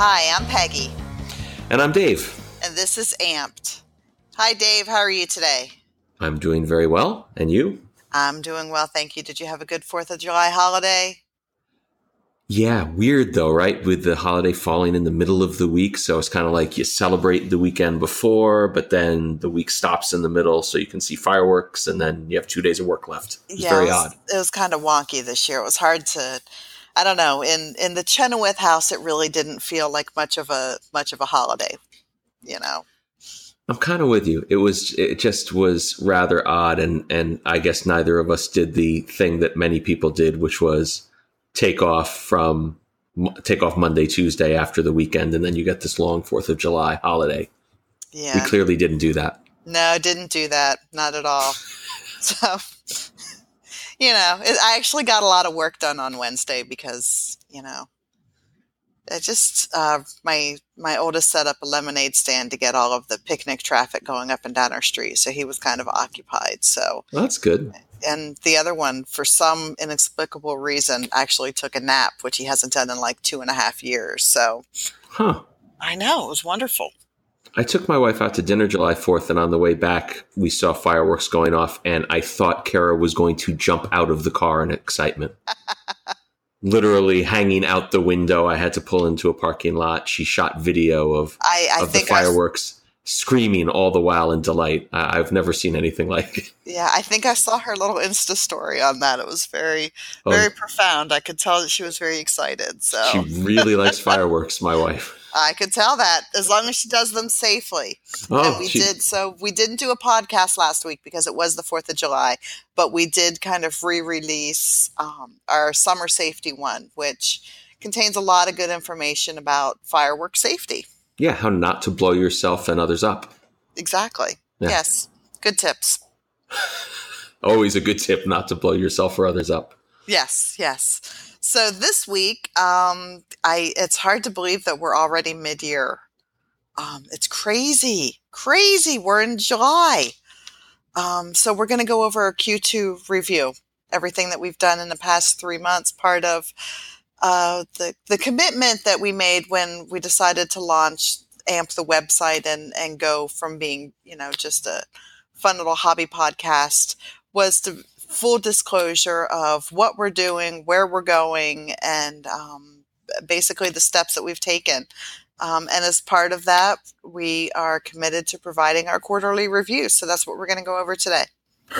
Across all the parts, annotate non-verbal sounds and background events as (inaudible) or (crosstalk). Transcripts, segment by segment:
Hi, I'm Peggy. And I'm Dave. And this is Amped. Hi, Dave. How are you today? I'm doing very well. And you? I'm doing well, thank you. Did you have a good 4th of July holiday? Yeah, weird though, right? With the holiday falling in the middle of the week. So it's kind of like you celebrate the weekend before, but then the week stops in the middle so you can see fireworks and then you have two days of work left. It's yeah, very it was, odd. It was kind of wonky this year. It was hard to I don't know. In in the Chenoweth house it really didn't feel like much of a much of a holiday, you know. I'm kind of with you. It was it just was rather odd and and I guess neither of us did the thing that many people did, which was take off from take off Monday, Tuesday after the weekend, and then you get this long Fourth of July holiday. Yeah, we clearly didn't do that. No, didn't do that. Not at all. (laughs) so, you know, it, I actually got a lot of work done on Wednesday because you know, it just uh, my my oldest set up a lemonade stand to get all of the picnic traffic going up and down our street, so he was kind of occupied. So well, that's good and the other one, for some inexplicable reason, actually took a nap, which he hasn't done in like two and a half years. So, huh? I know it was wonderful. I took my wife out to dinner July 4th, and on the way back, we saw fireworks going off, and I thought Kara was going to jump out of the car in excitement. (laughs) Literally hanging out the window. I had to pull into a parking lot. She shot video of, I, I of the fireworks screaming all the while in delight. I've never seen anything like it. Yeah, I think I saw her little Insta story on that. It was very, oh. very profound. I could tell that she was very excited. So she really likes (laughs) fireworks, my wife. I could tell that as long as she does them safely. Oh, and we she, did. So we didn't do a podcast last week because it was the Fourth of July, but we did kind of re-release um, our summer safety one, which contains a lot of good information about fireworks safety. Yeah, how not to blow yourself and others up. Exactly. Yeah. Yes. Good tips. (laughs) Always a good tip not to blow yourself or others up. Yes, yes. So this week, um, I it's hard to believe that we're already mid-year. Um, it's crazy, crazy. We're in July. Um, so we're going to go over a Q2 review, everything that we've done in the past three months, part of uh, the the commitment that we made when we decided to launch amp the website and and go from being you know just a fun little hobby podcast was to full disclosure of what we're doing where we're going and um, basically the steps that we've taken um, and as part of that we are committed to providing our quarterly reviews so that's what we're going to go over today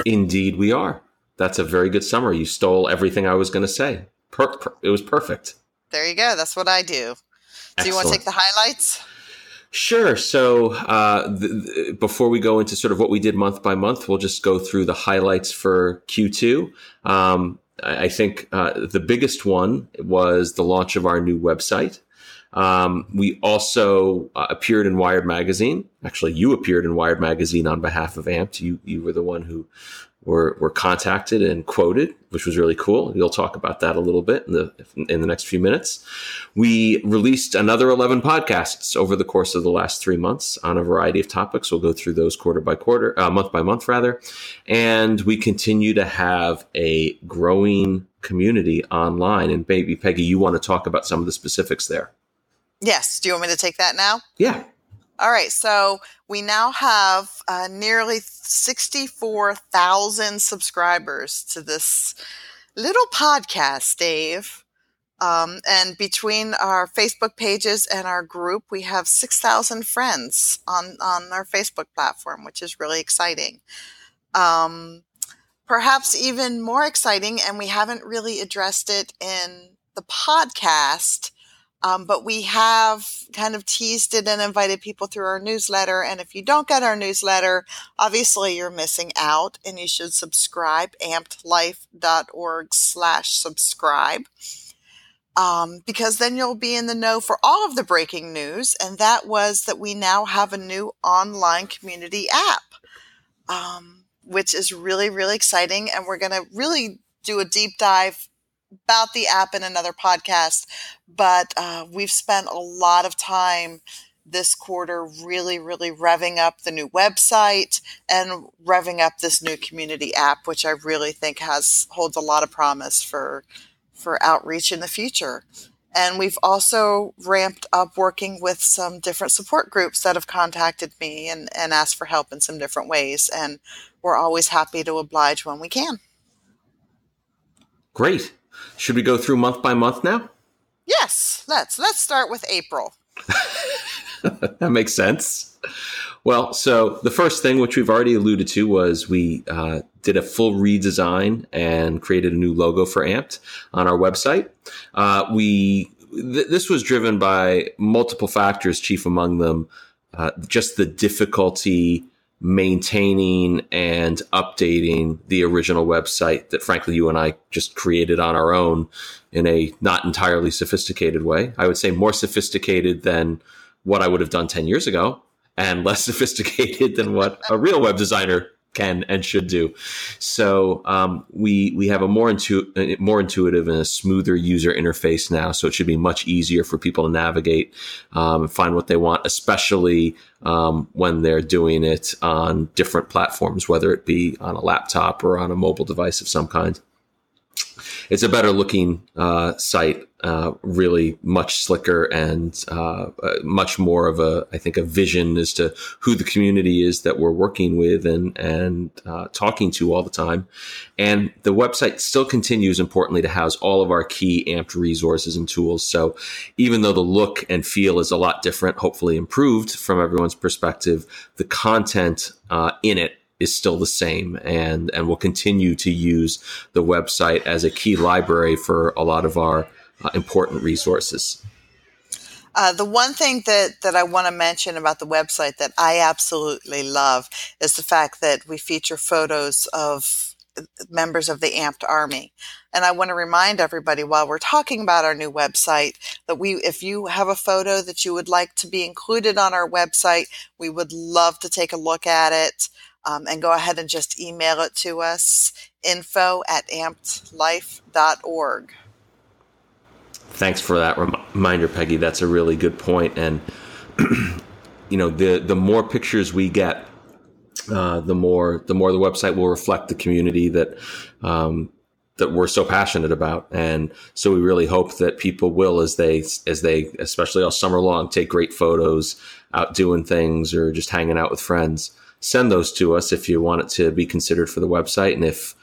indeed we are that's a very good summary you stole everything i was going to say Per- per- it was perfect. There you go. That's what I do. Do you want to take the highlights? Sure. So uh, the, the, before we go into sort of what we did month by month, we'll just go through the highlights for Q2. Um, I think uh, the biggest one was the launch of our new website. Um, we also uh, appeared in Wired Magazine. Actually, you appeared in Wired Magazine on behalf of Amped. You you were the one who were, were contacted and quoted, which was really cool. You'll talk about that a little bit in the in the next few minutes. We released another 11 podcasts over the course of the last three months on a variety of topics. We'll go through those quarter by quarter, uh, month by month rather, and we continue to have a growing community online. And baby Peggy, you want to talk about some of the specifics there? Yes. Do you want me to take that now? Yeah. All right, so we now have uh, nearly 64,000 subscribers to this little podcast, Dave. Um, and between our Facebook pages and our group, we have 6,000 friends on, on our Facebook platform, which is really exciting. Um, perhaps even more exciting, and we haven't really addressed it in the podcast um, but we have kind of teased it and invited people through our newsletter. And if you don't get our newsletter, obviously you're missing out and you should subscribe, ampedlife.org slash subscribe. Um, because then you'll be in the know for all of the breaking news. And that was that we now have a new online community app, um, which is really, really exciting. And we're going to really do a deep dive about the app in another podcast, but uh, we've spent a lot of time this quarter really, really revving up the new website and revving up this new community app, which I really think has holds a lot of promise for for outreach in the future. And we've also ramped up working with some different support groups that have contacted me and, and asked for help in some different ways. And we're always happy to oblige when we can. Great. Should we go through month by month now? Yes, let's. Let's start with April. (laughs) that makes sense. Well, so the first thing, which we've already alluded to, was we uh, did a full redesign and created a new logo for Amped on our website. Uh, we th- this was driven by multiple factors, chief among them uh, just the difficulty maintaining and updating the original website that frankly you and I just created on our own in a not entirely sophisticated way. I would say more sophisticated than what I would have done 10 years ago and less (laughs) sophisticated than what a real web designer can and should do. So um, we we have a more intu- more intuitive and a smoother user interface now. So it should be much easier for people to navigate um, and find what they want, especially um, when they're doing it on different platforms, whether it be on a laptop or on a mobile device of some kind it's a better looking uh, site, uh, really much slicker and uh, uh, much more of a, I think, a vision as to who the community is that we're working with and and uh, talking to all the time. And the website still continues, importantly, to house all of our key amped resources and tools. So even though the look and feel is a lot different, hopefully improved from everyone's perspective, the content uh, in it is still the same and and we'll continue to use the website as a key library for a lot of our uh, important resources. Uh, the one thing that, that I want to mention about the website that I absolutely love is the fact that we feature photos of members of the Amped Army. And I want to remind everybody while we're talking about our new website that we, if you have a photo that you would like to be included on our website, we would love to take a look at it um, and go ahead and just email it to us info at ampedlife.org. Thanks for that reminder, Peggy. That's a really good point. And, (clears throat) you know, the, the more pictures we get, uh, the more the more the website will reflect the community that um, that we're so passionate about and so we really hope that people will as they as they especially all summer long take great photos out doing things or just hanging out with friends send those to us if you want it to be considered for the website. And if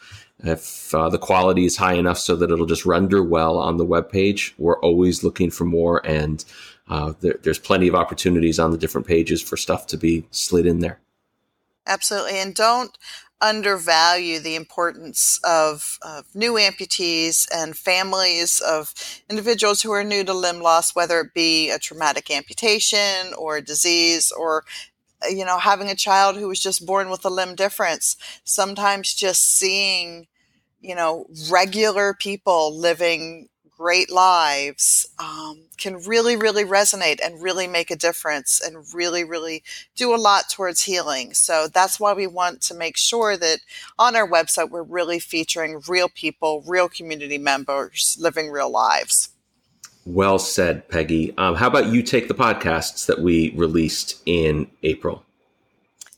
if uh, the quality is high enough so that it'll just render well on the web page, we're always looking for more. And uh, there, there's plenty of opportunities on the different pages for stuff to be slid in there. Absolutely. And don't undervalue the importance of, of, new amputees and families of individuals who are new to limb loss, whether it be a traumatic amputation or a disease or you know, having a child who was just born with a limb difference, sometimes just seeing, you know, regular people living great lives um, can really, really resonate and really make a difference and really, really do a lot towards healing. So that's why we want to make sure that on our website, we're really featuring real people, real community members living real lives. Well said, Peggy. Um, how about you take the podcasts that we released in April?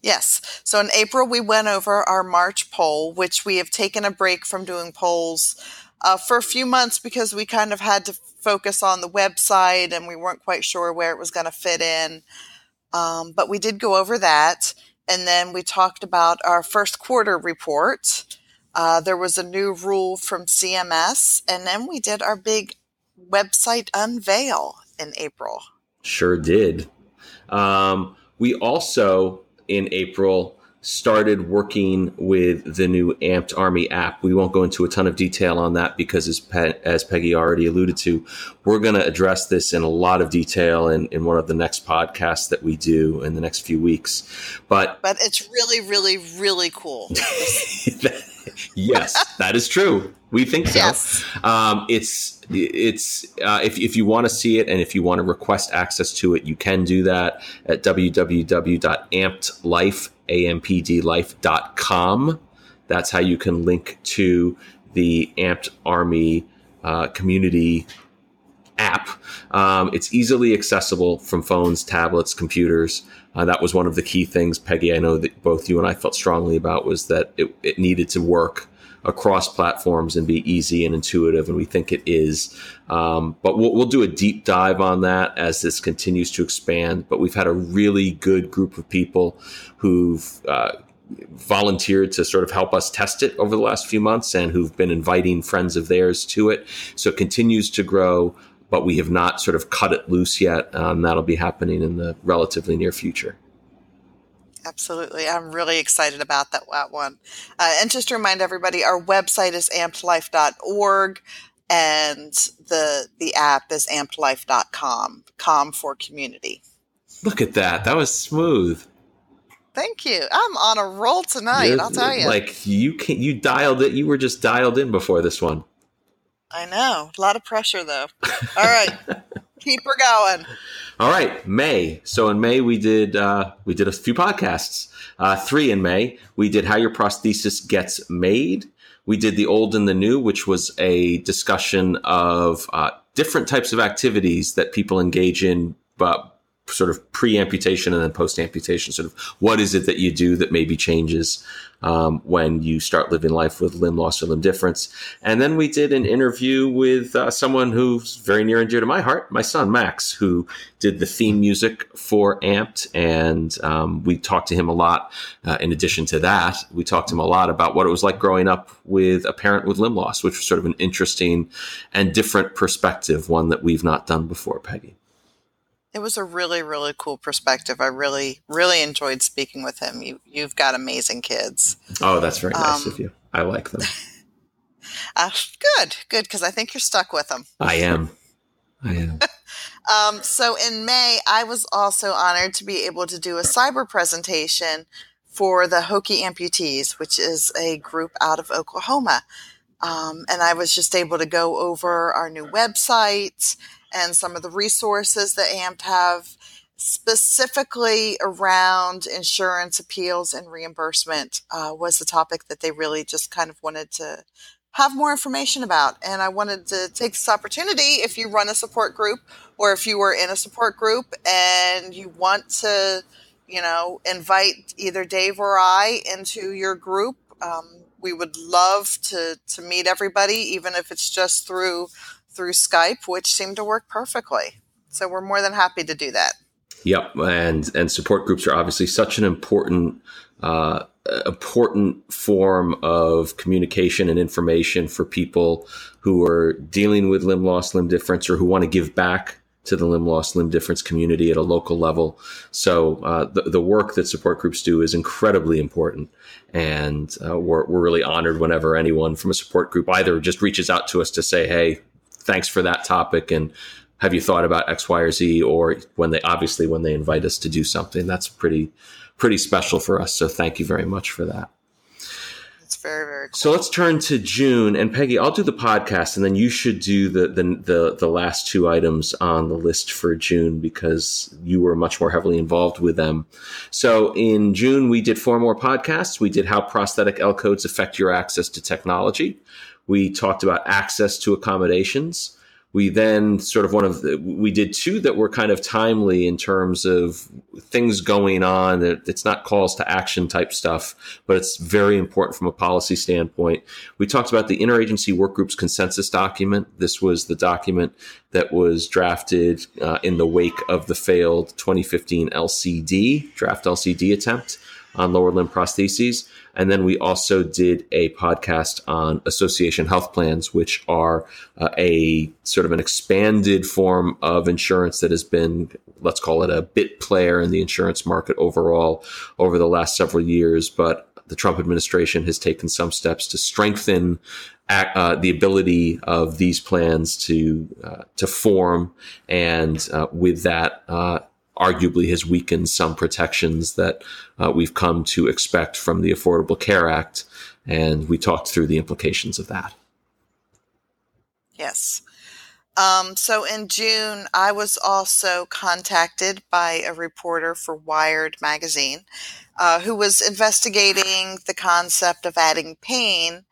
Yes. So in April, we went over our March poll, which we have taken a break from doing polls uh, for a few months because we kind of had to focus on the website and we weren't quite sure where it was going to fit in. Um, but we did go over that. And then we talked about our first quarter report. Uh, there was a new rule from CMS. And then we did our big website unveil in April. Sure did. Um, we also, in April, started working with the new Amped Army app. We won't go into a ton of detail on that because, as, Pe- as Peggy already alluded to, we're going to address this in a lot of detail in, in one of the next podcasts that we do in the next few weeks. But but it's really, really, really cool. (laughs) yes, that is true. We think so. Yes. Um, it's it's uh, if if you want to see it and if you want to request access to it, you can do that at www.ampedlife.com. That's how you can link to the Amped Army uh, community app. Um, it's easily accessible from phones, tablets, computers. Uh, that was one of the key things, Peggy. I know that both you and I felt strongly about was that it, it needed to work across platforms and be easy and intuitive, and we think it is. Um, but we'll, we'll do a deep dive on that as this continues to expand. But we've had a really good group of people who've uh, volunteered to sort of help us test it over the last few months and who've been inviting friends of theirs to it. So it continues to grow, but we have not sort of cut it loose yet. Um, that'll be happening in the relatively near future. Absolutely. I'm really excited about that, that one. Uh, and just to remind everybody, our website is ampedlife.org and the the app is ampedlife.com, com for community. Look at that. That was smooth. Thank you. I'm on a roll tonight. You're, I'll tell you. Like you can you dialed it. You were just dialed in before this one. I know. A lot of pressure though. All right. (laughs) Keep her going. All right, May. So in May we did uh, we did a few podcasts. Uh, three in May. We did how your prosthesis gets made. We did the old and the new, which was a discussion of uh, different types of activities that people engage in, but sort of pre-amputation and then post-amputation sort of what is it that you do that maybe changes um, when you start living life with limb loss or limb difference? And then we did an interview with uh, someone who's very near and dear to my heart my son max who did the theme music for amped. And um, we talked to him a lot uh, in addition to that we talked to him a lot about what it was like growing up with a parent with limb loss which was sort of an interesting and different perspective one that we've not done before peggy it was a really, really cool perspective. I really, really enjoyed speaking with him. You, you've got amazing kids. Oh, that's very nice um, of you. I like them. (laughs) Uh, good, good, because I think you're stuck with them. I am. I am. (laughs) um, so in May, I was also honored to be able to do a cyber presentation for the Hokie Amputees, which is a group out of Oklahoma. Um, and I was just able to go over our new website and some of the resources that AMP have specifically around insurance appeals and reimbursement uh, was the topic that they really just kind of wanted to have more information about. And I wanted to take this opportunity if you run a support group or if you were in a support group and you want to, you know, invite either Dave or I into your group. Um, we would love to, to meet everybody, even if it's just through through Skype, which seemed to work perfectly. So we're more than happy to do that. Yep, and and support groups are obviously such an important uh, important form of communication and information for people who are dealing with limb loss, limb difference, or who want to give back to the limb loss, limb difference community at a local level. So uh, the, the work that support groups do is incredibly important. And uh, we're, we're really honored whenever anyone from a support group either just reaches out to us to say, hey, thanks for that topic and have you thought about X, Y, or Z? Or when they obviously when they invite us to do something, that's pretty pretty special for us. So thank you very much for that. It's very very. Cool. So let's turn to June and Peggy. I'll do the podcast, and then you should do the, the the the last two items on the list for June because you were much more heavily involved with them. So in June, we did four more podcasts. We did how prosthetic L codes affect your access to technology. We talked about access to accommodations. We then sort of one of the, we did two that were kind of timely in terms of things going on. It's not calls to action type stuff, but it's very important from a policy standpoint. We talked about the interagency work group's consensus document. This was the document that was drafted uh, in the wake of the failed 2015 LCD draft LCD attempt on lower limb prostheses. And then we also did a podcast on association health plans, which are uh, a sort of an expanded form of insurance that has been, let's call it a bit player in the insurance market overall over the last several years. But the Trump administration has taken some steps to strengthen uh, the ability of these plans to uh, to form, and uh, with that, uh, arguably has weakened some protections that uh, we've come to expect from the Affordable Care Act. And we talked through the implications of that. Yes. Um, so in June, I was also contacted by a reporter for Wired magazine uh, who was investigating the concept of adding pain,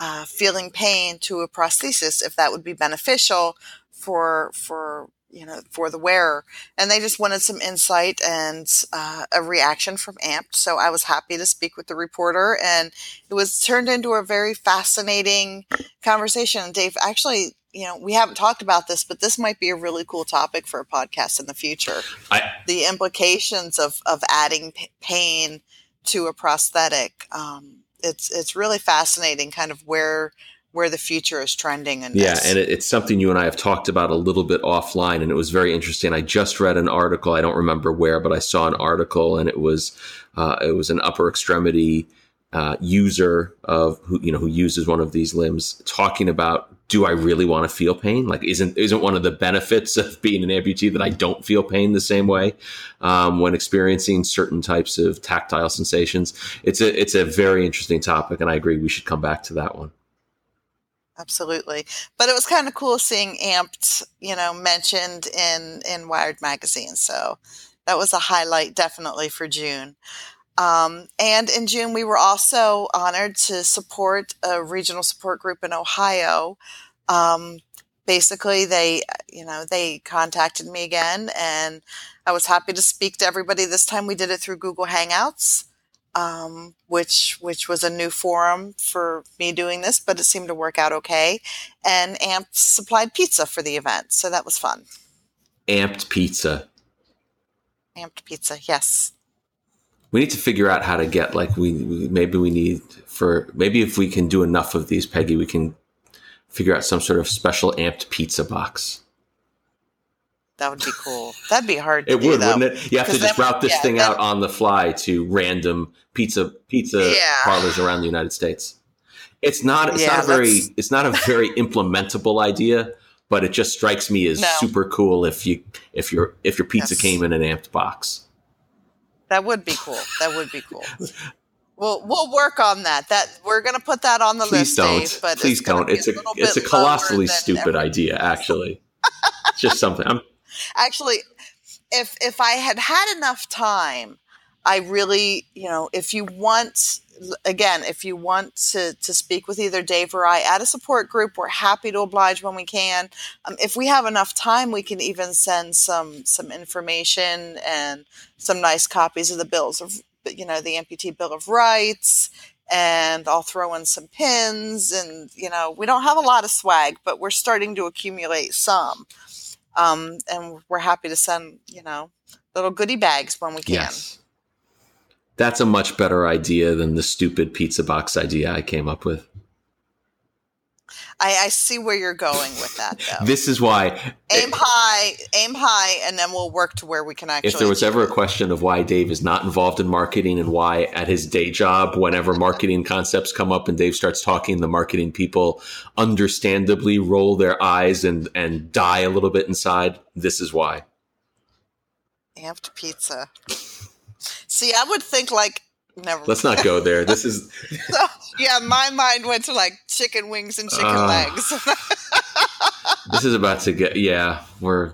uh, feeling pain to a prosthesis, if that would be beneficial for for you know, for the wearer. And they just wanted some insight and uh, a reaction from AMPed. So I was happy to speak with the reporter, and it was turned into a very fascinating conversation. Dave, actually, you know, we haven't talked about this, but this might be a really cool topic for a podcast in the future. I, the implications of of adding p- pain to a prosthetic. Um, it's it's really fascinating, kind of where where the future is trending. And yeah, and it, it's something you and I have talked about a little bit offline, and it was very interesting. I just read an article. I don't remember where, but I saw an article, and it was uh, it was an upper extremity uh, user of who you know who uses one of these limbs talking about do I really want to feel pain? Like, isn't isn't one of the benefits of being an amputee that I don't feel pain the same way um, when experiencing certain types of tactile sensations? It's a it's a very interesting topic, and I agree we should come back to that one absolutely. But it was kind of cool seeing Amped, you know, mentioned in in Wired magazine. So that was a highlight definitely for June. Um, and in June, we were also honored to support a regional support group in Ohio. Um, basically, they, you know, they contacted me again, and I was happy to speak to everybody. This time, we did it through Google Hangouts um, which which was a new forum for me doing this, but it seemed to work out okay. And Amped supplied pizza for the event, so that was fun. Amped pizza. Amped pizza, yes. We need to figure out how to get like we, we maybe we need for maybe if we can do enough of these, Peggy, we can figure out some sort of special amped pizza box. That would be cool. That'd be hard. it would, though. wouldn't it? You have to just route this yeah, thing out on the fly to random pizza pizza yeah. parlors around the United States. It's not. It's yeah, not a very. It's not a very implementable idea, but it just strikes me as no. super cool if you if your if your pizza yes. came in an amped box. That would be cool. That would be cool. We'll we'll work on that. That we're going to put that on the Please list. Don't. Dave, but Please it's don't. It's a, a it's a colossally stupid idea. (laughs) Actually, just something. I'm Actually, if if I had had enough time, I really, you know, if you want again, if you want to, to speak with either Dave or I at a support group, we're happy to oblige when we can. Um, if we have enough time, we can even send some some information and some nice copies of the bills of you know the amputee bill of rights and I'll throw in some pins and you know we don't have a lot of swag but we're starting to accumulate some um, and we're happy to send, you know, little goodie bags when we can. Yes. That's a much better idea than the stupid pizza box idea I came up with. I, I see where you're going with that, though. this is why eh, aim it, high, aim high, and then we'll work to where we can actually. If there was ever a question of why Dave is not involved in marketing and why at his day job, whenever marketing concepts come up and Dave starts talking, the marketing people understandably roll their eyes and and die a little bit inside. This is why. Amped pizza. (laughs) See, I would think like never. Let's not go there. This is. (laughs) so, yeah, my mind went to like chicken wings and chicken uh, legs. (laughs) this is about to get. Yeah, we're.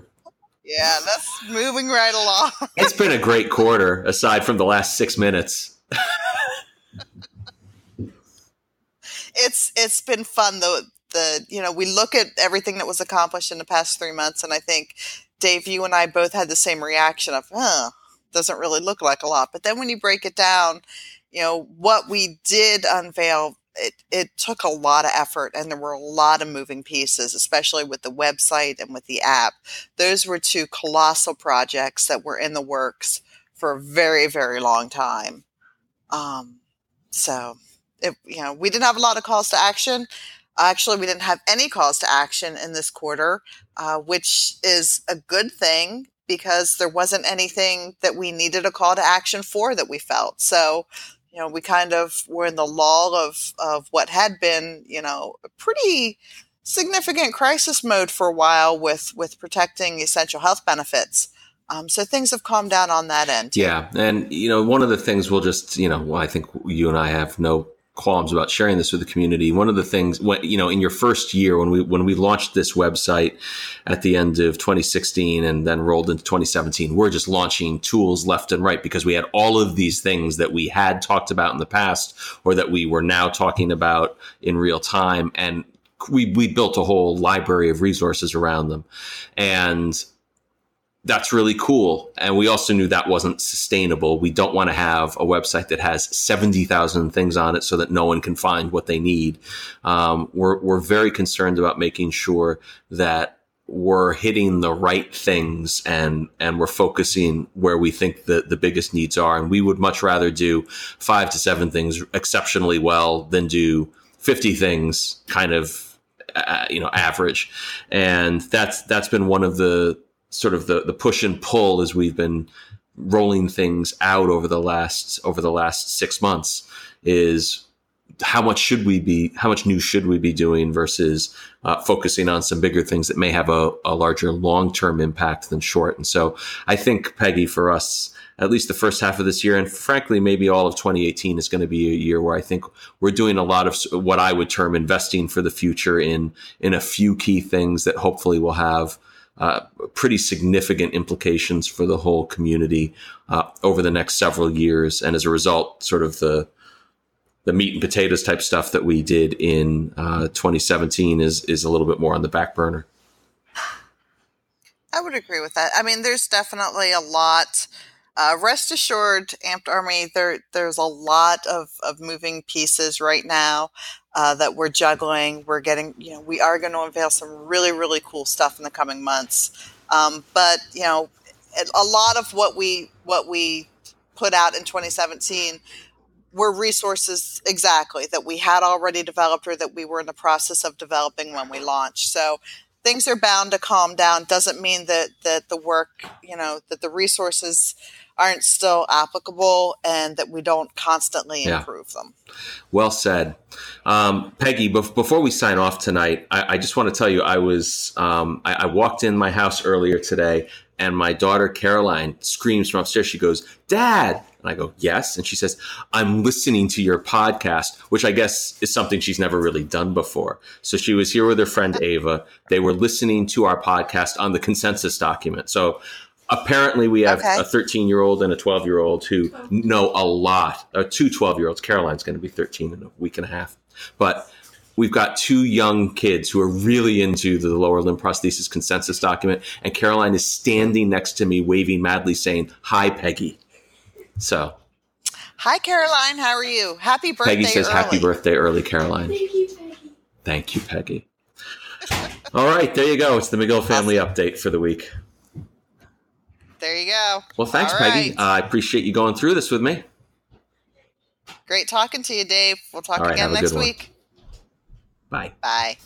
Yeah, that's moving right along. it's been a great quarter, aside from the last six minutes. it's it's been fun though. The you know we look at everything that was accomplished in the past three months, and I think Dave, you and I both had the same reaction of, "Huh, doesn't really look like a lot. But then when you break it down, you know, what we did unveil, it, it took a lot of effort and there were a lot of moving pieces, especially with the website and with the app. Those were two colossal projects that were in the works for a very, very long time. Um, so, it, you know, we didn't have a lot of calls to action. Actually, we didn't have any calls to action in this quarter, uh, which is a good thing because there wasn't anything that we needed a call to action for that we felt. So, you know, we kind of were in the lull of, of what had been, you know, a pretty significant crisis mode for a while with, with protecting essential health benefits. Um, so things have calmed down on that end. Yeah. And, you know, one of the things we'll just, you know, I think you and I have no qualms about sharing this with the community. One of the things when you know in your first year when we when we launched this website at the end of 2016 and then rolled into 2017, we're just launching tools left and right because we had all of these things that we had talked about in the past or that we were now talking about in real time and we we built a whole library of resources around them. And that's really cool. And we also knew that wasn't sustainable. We don't want to have a website that has 70,000 things on it so that no one can find what they need. Um, we're, we're very concerned about making sure that we're hitting the right things and, and we're focusing where we think the, the biggest needs are. And we would much rather do five to seven things exceptionally well than do 50 things kind of, uh, you know, average. And that's, that's been one of the, sort of the the push and pull as we've been rolling things out over the last over the last six months is how much should we be how much new should we be doing versus uh, focusing on some bigger things that may have a, a larger long-term impact than short. And so i think peggy for us at least the first half of this year and frankly maybe all of 2018 is going to be a year where i think we're doing a lot of what i would term investing for the future in in a few key things that hopefully will have uh, pretty significant implications for the whole community uh, over the next several years. And as a result, sort of the the meat and potatoes type stuff that we did in uh, 2017 is is a little bit more on the back burner. I would agree with that. I mean, there's definitely a lot. Uh, rest assured, Amped Army, there there's a lot of, of moving pieces right now uh, that we're juggling. We're getting, you know, we are going to unveil some really, really cool stuff in the coming months. Um, but you know, a lot of what we what we put out in 2017 were resources exactly that we had already developed or that we were in the process of developing when we launched. So things are bound to calm down. Doesn't mean that that the work, you know, that the resources aren't still applicable and that we don't constantly yeah. improve them. Well said. Um, Peggy, before we sign off tonight, I, I just want to tell you I was, um, I, I walked in my house earlier today and my daughter Caroline screams from upstairs. She goes, Dad. And I go, Yes. And she says, I'm listening to your podcast, which I guess is something she's never really done before. So she was here with her friend Ava. They were listening to our podcast on the consensus document. So apparently we have okay. a 13 year old and a 12 year old who know a lot uh, two 12 year olds caroline's going to be 13 in a week and a half but we've got two young kids who are really into the lower limb prosthesis consensus document and caroline is standing next to me waving madly saying hi peggy so hi caroline how are you happy birthday peggy says early. happy birthday early caroline thank you peggy thank you peggy all right there you go it's the mcgill family awesome. update for the week there you go. Well, thanks, All Peggy. Right. Uh, I appreciate you going through this with me. Great talking to you, Dave. We'll talk right, again next week. Bye. Bye.